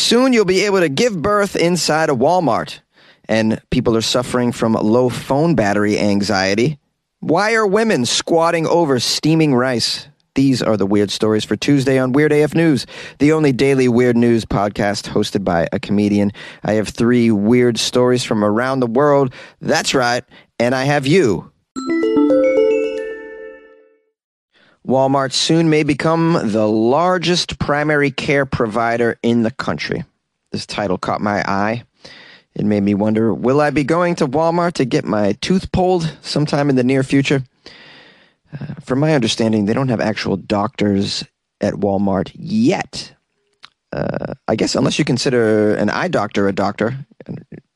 Soon you'll be able to give birth inside a Walmart. And people are suffering from low phone battery anxiety. Why are women squatting over steaming rice? These are the weird stories for Tuesday on Weird AF News, the only daily weird news podcast hosted by a comedian. I have three weird stories from around the world. That's right. And I have you. Walmart soon may become the largest primary care provider in the country. This title caught my eye. It made me wonder will I be going to Walmart to get my tooth pulled sometime in the near future? Uh, from my understanding, they don't have actual doctors at Walmart yet. Uh, I guess unless you consider an eye doctor a doctor.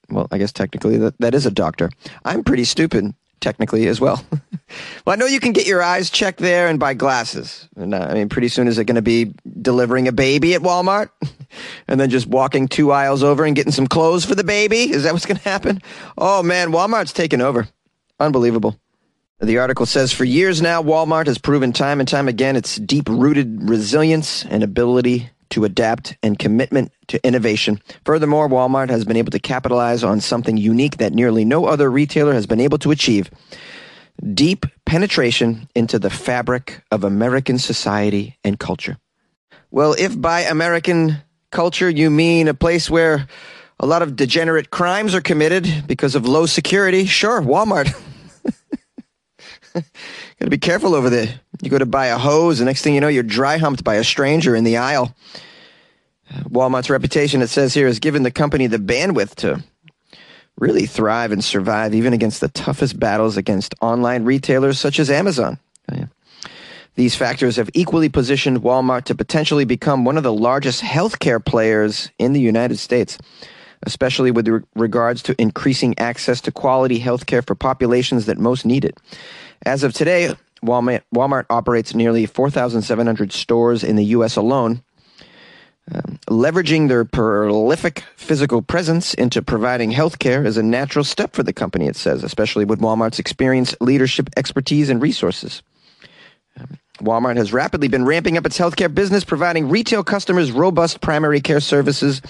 Well, I guess technically that, that is a doctor. I'm pretty stupid technically as well. well, I know you can get your eyes checked there and buy glasses. And uh, I mean, pretty soon is it going to be delivering a baby at Walmart and then just walking two aisles over and getting some clothes for the baby? Is that what's going to happen? Oh man, Walmart's taking over. Unbelievable. The article says for years now, Walmart has proven time and time again its deep rooted resilience and ability to adapt and commitment to innovation. Furthermore, Walmart has been able to capitalize on something unique that nearly no other retailer has been able to achieve deep penetration into the fabric of American society and culture. Well, if by American culture you mean a place where a lot of degenerate crimes are committed because of low security, sure, Walmart. Gotta be careful over there. You go to buy a hose, the next thing you know, you're dry humped by a stranger in the aisle. Uh, Walmart's reputation, it says here, has given the company the bandwidth to really thrive and survive even against the toughest battles against online retailers such as Amazon. Oh, These factors have equally positioned Walmart to potentially become one of the largest healthcare players in the United States, especially with regards to increasing access to quality healthcare for populations that most need it. As of today, Walmart, operates nearly 4,700 stores in the U.S. alone. Um, leveraging their prolific physical presence into providing healthcare is a natural step for the company, it says, especially with Walmart's experience, leadership, expertise, and resources. Um, Walmart has rapidly been ramping up its healthcare business, providing retail customers robust primary care services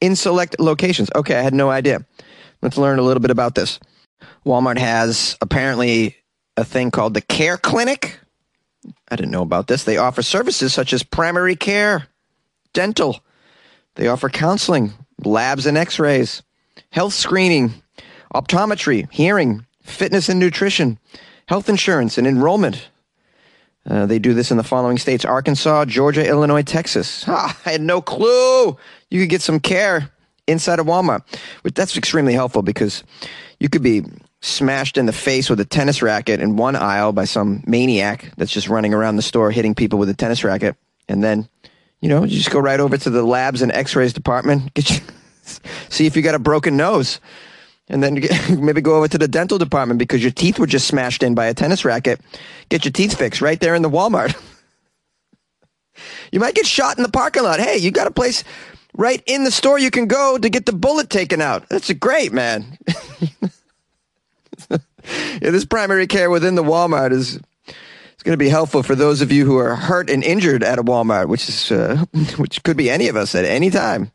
in select locations. Okay, I had no idea. Let's learn a little bit about this. Walmart has apparently a thing called the Care Clinic. I didn't know about this. They offer services such as primary care, dental. They offer counseling, labs and x rays, health screening, optometry, hearing, fitness and nutrition, health insurance, and enrollment. Uh, they do this in the following states Arkansas, Georgia, Illinois, Texas. Ah, I had no clue you could get some care inside of Walmart. But That's extremely helpful because you could be smashed in the face with a tennis racket in one aisle by some maniac that's just running around the store hitting people with a tennis racket. And then, you know, you just go right over to the labs and x rays department, get you, see if you got a broken nose. And then maybe go over to the dental department because your teeth were just smashed in by a tennis racket. Get your teeth fixed right there in the Walmart. you might get shot in the parking lot. Hey, you got a place right in the store you can go to get the bullet taken out. That's great, man. yeah, this primary care within the Walmart is it's going to be helpful for those of you who are hurt and injured at a Walmart, which is uh, which could be any of us at any time.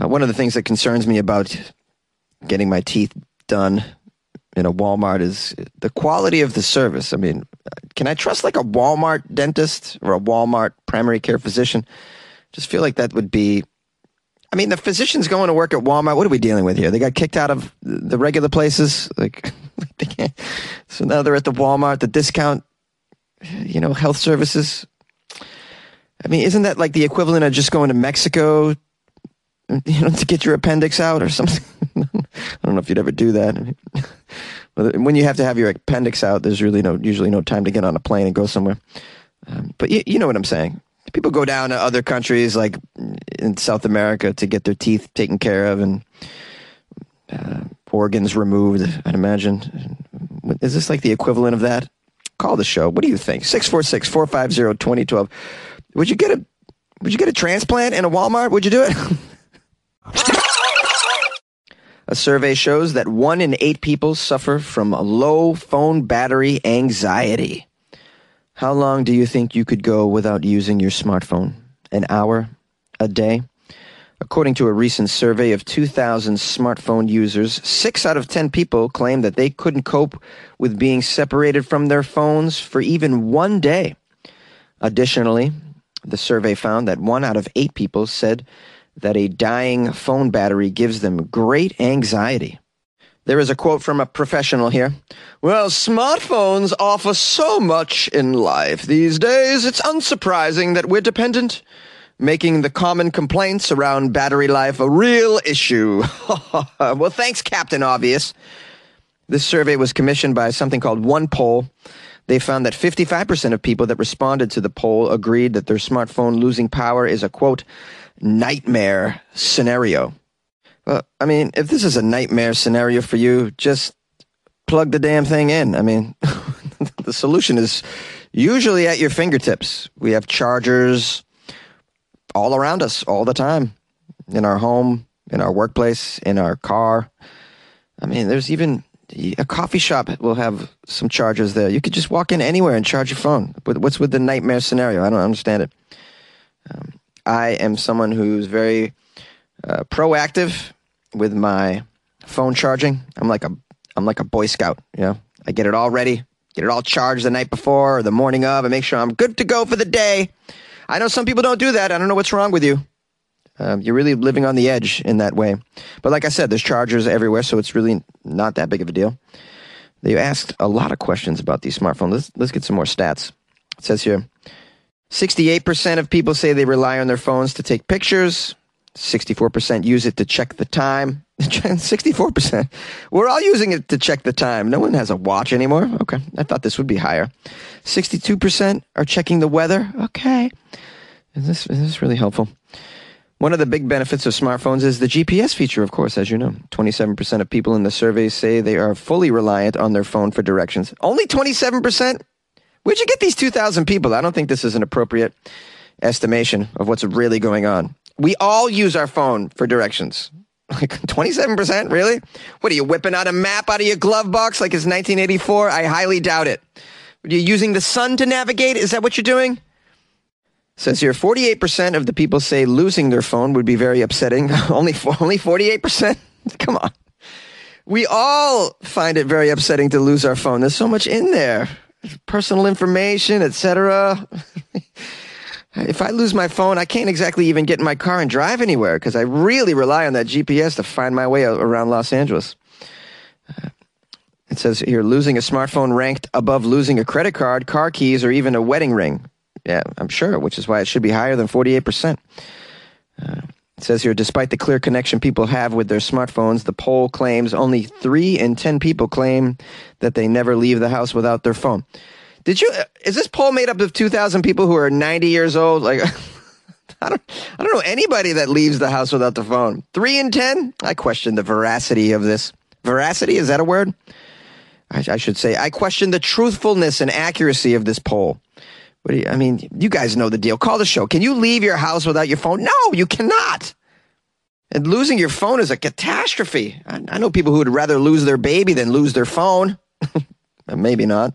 Uh, one of the things that concerns me about getting my teeth done in a Walmart is the quality of the service. I mean, can I trust like a Walmart dentist or a Walmart primary care physician? Just feel like that would be I mean, the physicians going to work at Walmart. What are we dealing with here? They got kicked out of the regular places. Like, they can't. So now they're at the Walmart, the discount, you know, health services. I mean, isn't that like the equivalent of just going to Mexico, you know, to get your appendix out or something? I don't know if you'd ever do that. when you have to have your appendix out, there's really no usually no time to get on a plane and go somewhere. Um, but you, you know what I'm saying people go down to other countries like in South America to get their teeth taken care of and uh, organs removed. I'd imagine. Is this like the equivalent of that? Call the show. What do you think? 646 450 2012. Would you get a would you get a transplant in a Walmart? Would you do it? a survey shows that one in eight people suffer from low phone battery anxiety. How long do you think you could go without using your smartphone? An hour? A day? According to a recent survey of 2,000 smartphone users, 6 out of 10 people claim that they couldn't cope with being separated from their phones for even one day. Additionally, the survey found that 1 out of 8 people said that a dying phone battery gives them great anxiety. There is a quote from a professional here. Well, smartphones offer so much in life these days, it's unsurprising that we're dependent making the common complaints around battery life a real issue. well, thanks, Captain Obvious. This survey was commissioned by something called OnePoll. They found that 55% of people that responded to the poll agreed that their smartphone losing power is a quote, nightmare scenario. Well, I mean, if this is a nightmare scenario for you, just plug the damn thing in. I mean, the solution is usually at your fingertips. We have chargers, all around us all the time in our home, in our workplace, in our car. I mean, there's even a coffee shop will have some chargers there. You could just walk in anywhere and charge your phone. What's with the nightmare scenario? I don't understand it. Um, I am someone who's very uh, proactive with my phone charging. I'm like a I'm like a Boy Scout. You know, I get it all ready, get it all charged the night before or the morning of, and make sure I'm good to go for the day. I know some people don't do that. I don't know what's wrong with you. Um, you're really living on the edge in that way. But like I said, there's chargers everywhere, so it's really not that big of a deal. They asked a lot of questions about these smartphones. Let's, let's get some more stats. It says here 68% of people say they rely on their phones to take pictures, 64% use it to check the time. 64%. We're all using it to check the time. No one has a watch anymore. Okay. I thought this would be higher. 62% are checking the weather. Okay. Is this, is this really helpful? One of the big benefits of smartphones is the GPS feature, of course, as you know. 27% of people in the survey say they are fully reliant on their phone for directions. Only 27%? Where'd you get these 2,000 people? I don't think this is an appropriate estimation of what's really going on. We all use our phone for directions. Like 27%? Really? What are you whipping out a map out of your glove box like it's 1984? I highly doubt it. Are you using the sun to navigate? Is that what you're doing? Says here 48% of the people say losing their phone would be very upsetting. only only 48%? Come on. We all find it very upsetting to lose our phone. There's so much in there. Personal information, etc. if I lose my phone, I can't exactly even get in my car and drive anywhere because I really rely on that GPS to find my way around Los Angeles. Uh, it says here losing a smartphone ranked above losing a credit card, car keys, or even a wedding ring. Yeah, I'm sure, which is why it should be higher than 48%. Uh, it says here, despite the clear connection people have with their smartphones, the poll claims only 3 in 10 people claim that they never leave the house without their phone. Did you? Is this poll made up of two thousand people who are ninety years old? Like, I don't, I don't know anybody that leaves the house without the phone. Three in ten. I question the veracity of this. Veracity is that a word? I, I should say I question the truthfulness and accuracy of this poll. I mean, you guys know the deal. Call the show. Can you leave your house without your phone? No, you cannot. And losing your phone is a catastrophe. I, I know people who would rather lose their baby than lose their phone. Maybe not.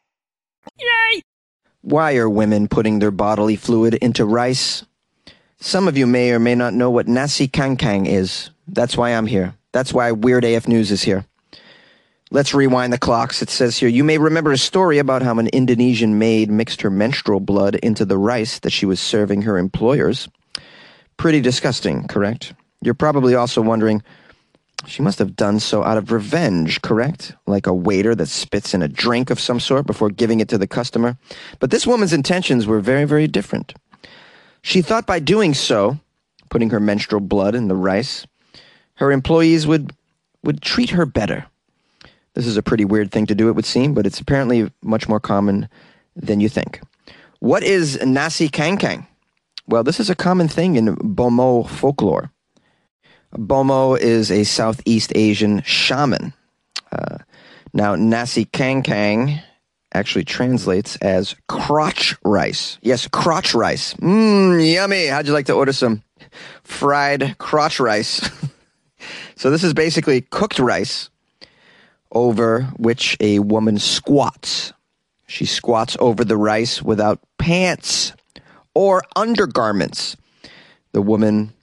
Why are women putting their bodily fluid into rice? Some of you may or may not know what nasi kangkang is. That's why I'm here. That's why Weird AF News is here. Let's rewind the clocks. It says here, you may remember a story about how an Indonesian maid mixed her menstrual blood into the rice that she was serving her employers. Pretty disgusting, correct? You're probably also wondering, she must have done so out of revenge, correct? Like a waiter that spits in a drink of some sort before giving it to the customer. But this woman's intentions were very, very different. She thought by doing so, putting her menstrual blood in the rice, her employees would, would treat her better. This is a pretty weird thing to do, it would seem, but it's apparently much more common than you think. What is nasi kangkang? Well, this is a common thing in Bomo folklore. Bomo is a Southeast Asian shaman. Uh, now, nasi kangkang actually translates as crotch rice. Yes, crotch rice. Mmm, yummy. How'd you like to order some fried crotch rice? so this is basically cooked rice over which a woman squats. She squats over the rice without pants or undergarments. The woman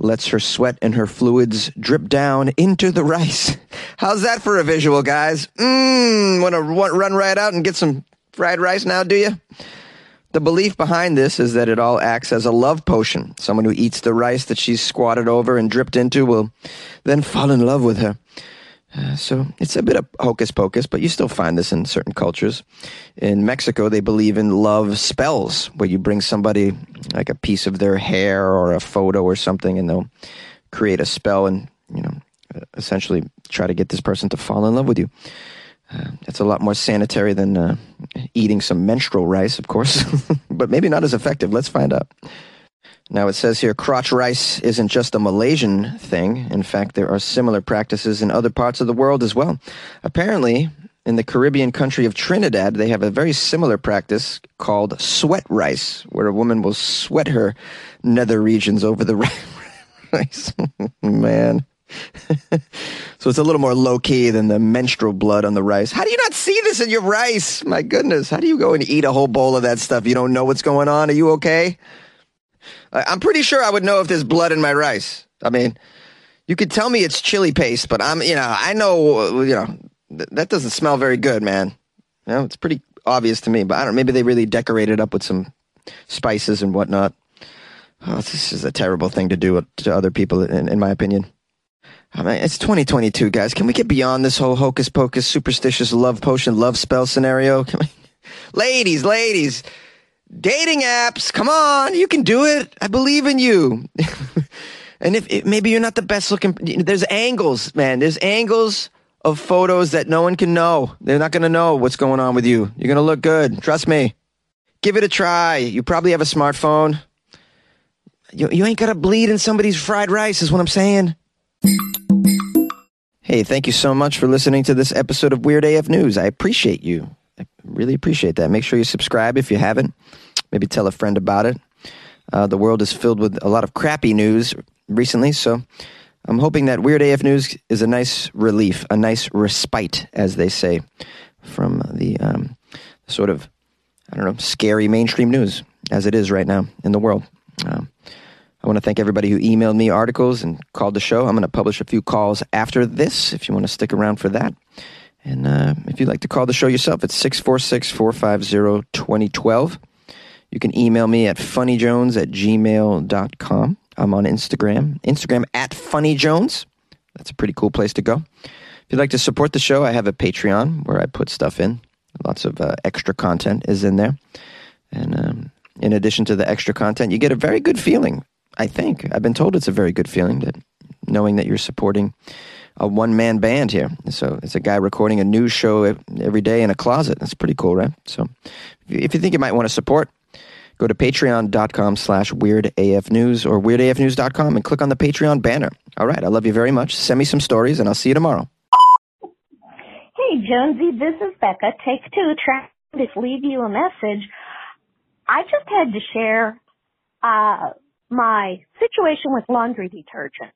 lets her sweat and her fluids drip down into the rice. How's that for a visual, guys? Mmm, want to run right out and get some fried rice now, do you? The belief behind this is that it all acts as a love potion. Someone who eats the rice that she's squatted over and dripped into will then fall in love with her. Uh, so it's a bit of hocus pocus, but you still find this in certain cultures. In Mexico, they believe in love spells, where you bring somebody like a piece of their hair or a photo or something, and they'll create a spell and you know essentially try to get this person to fall in love with you. Uh, it's a lot more sanitary than uh, eating some menstrual rice, of course, but maybe not as effective. Let's find out. Now it says here crotch rice isn't just a Malaysian thing. In fact, there are similar practices in other parts of the world as well. Apparently, in the Caribbean country of Trinidad, they have a very similar practice called sweat rice, where a woman will sweat her nether regions over the rice. Man. so it's a little more low key than the menstrual blood on the rice. How do you not see this in your rice? My goodness. How do you go and eat a whole bowl of that stuff? You don't know what's going on? Are you okay? I'm pretty sure I would know if there's blood in my rice. I mean, you could tell me it's chili paste, but I'm, you know, I know, you know, th- that doesn't smell very good, man. You know, it's pretty obvious to me, but I don't. Maybe they really decorated up with some spices and whatnot. Oh, this is a terrible thing to do to other people, in, in my opinion. Oh, I mean, it's 2022, guys. Can we get beyond this whole hocus pocus, superstitious love potion, love spell scenario? Ladies, ladies, dating apps. Come on, you can do it. I believe in you. and if, if, maybe you're not the best looking, there's angles, man. There's angles of photos that no one can know. They're not going to know what's going on with you. You're going to look good. Trust me. Give it a try. You probably have a smartphone. You, you ain't got to bleed in somebody's fried rice, is what I'm saying. Hey, thank you so much for listening to this episode of Weird AF News. I appreciate you. Really appreciate that. Make sure you subscribe if you haven't. Maybe tell a friend about it. Uh, the world is filled with a lot of crappy news recently, so I'm hoping that Weird AF News is a nice relief, a nice respite, as they say, from the um, sort of, I don't know, scary mainstream news as it is right now in the world. Um, I want to thank everybody who emailed me articles and called the show. I'm going to publish a few calls after this if you want to stick around for that. And uh, if you'd like to call the show yourself, it's 646 450 2012. You can email me at funnyjones at gmail.com. I'm on Instagram, Instagram at funnyjones. That's a pretty cool place to go. If you'd like to support the show, I have a Patreon where I put stuff in. Lots of uh, extra content is in there. And um, in addition to the extra content, you get a very good feeling, I think. I've been told it's a very good feeling that knowing that you're supporting a one man band here. So it's a guy recording a news show every day in a closet. That's pretty cool, right? So if you think you might want to support, go to patreon.com slash weirdafnews or weirdafnews.com and click on the Patreon banner. All right. I love you very much. Send me some stories and I'll see you tomorrow. Hey, Jonesy, this is Becca. Take two. Trying to leave you a message. I just had to share uh, my situation with laundry detergent.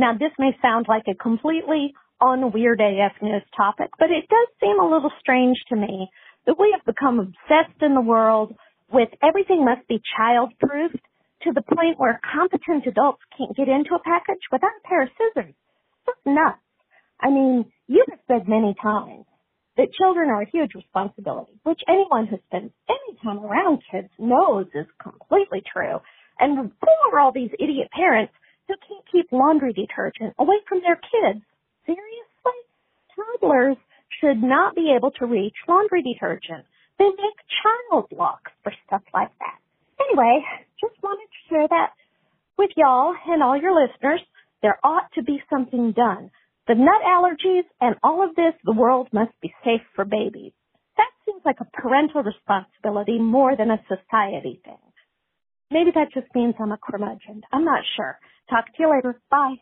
Now, this may sound like a completely unweird AF news topic, but it does seem a little strange to me that we have become obsessed in the world with everything must be child-proofed to the point where competent adults can't get into a package without a pair of scissors. That's nuts. I mean, you have said many times that children are a huge responsibility, which anyone who spends any time around kids knows is completely true. And who are all these idiot parents who can't keep laundry detergent away from their kids. Seriously? Toddlers should not be able to reach laundry detergent. They make child locks for stuff like that. Anyway, just wanted to share that with y'all and all your listeners. There ought to be something done. The nut allergies and all of this, the world must be safe for babies. That seems like a parental responsibility more than a society thing. Maybe that just means I'm a curmudgeon. I'm not sure. Talk to you later. Bye.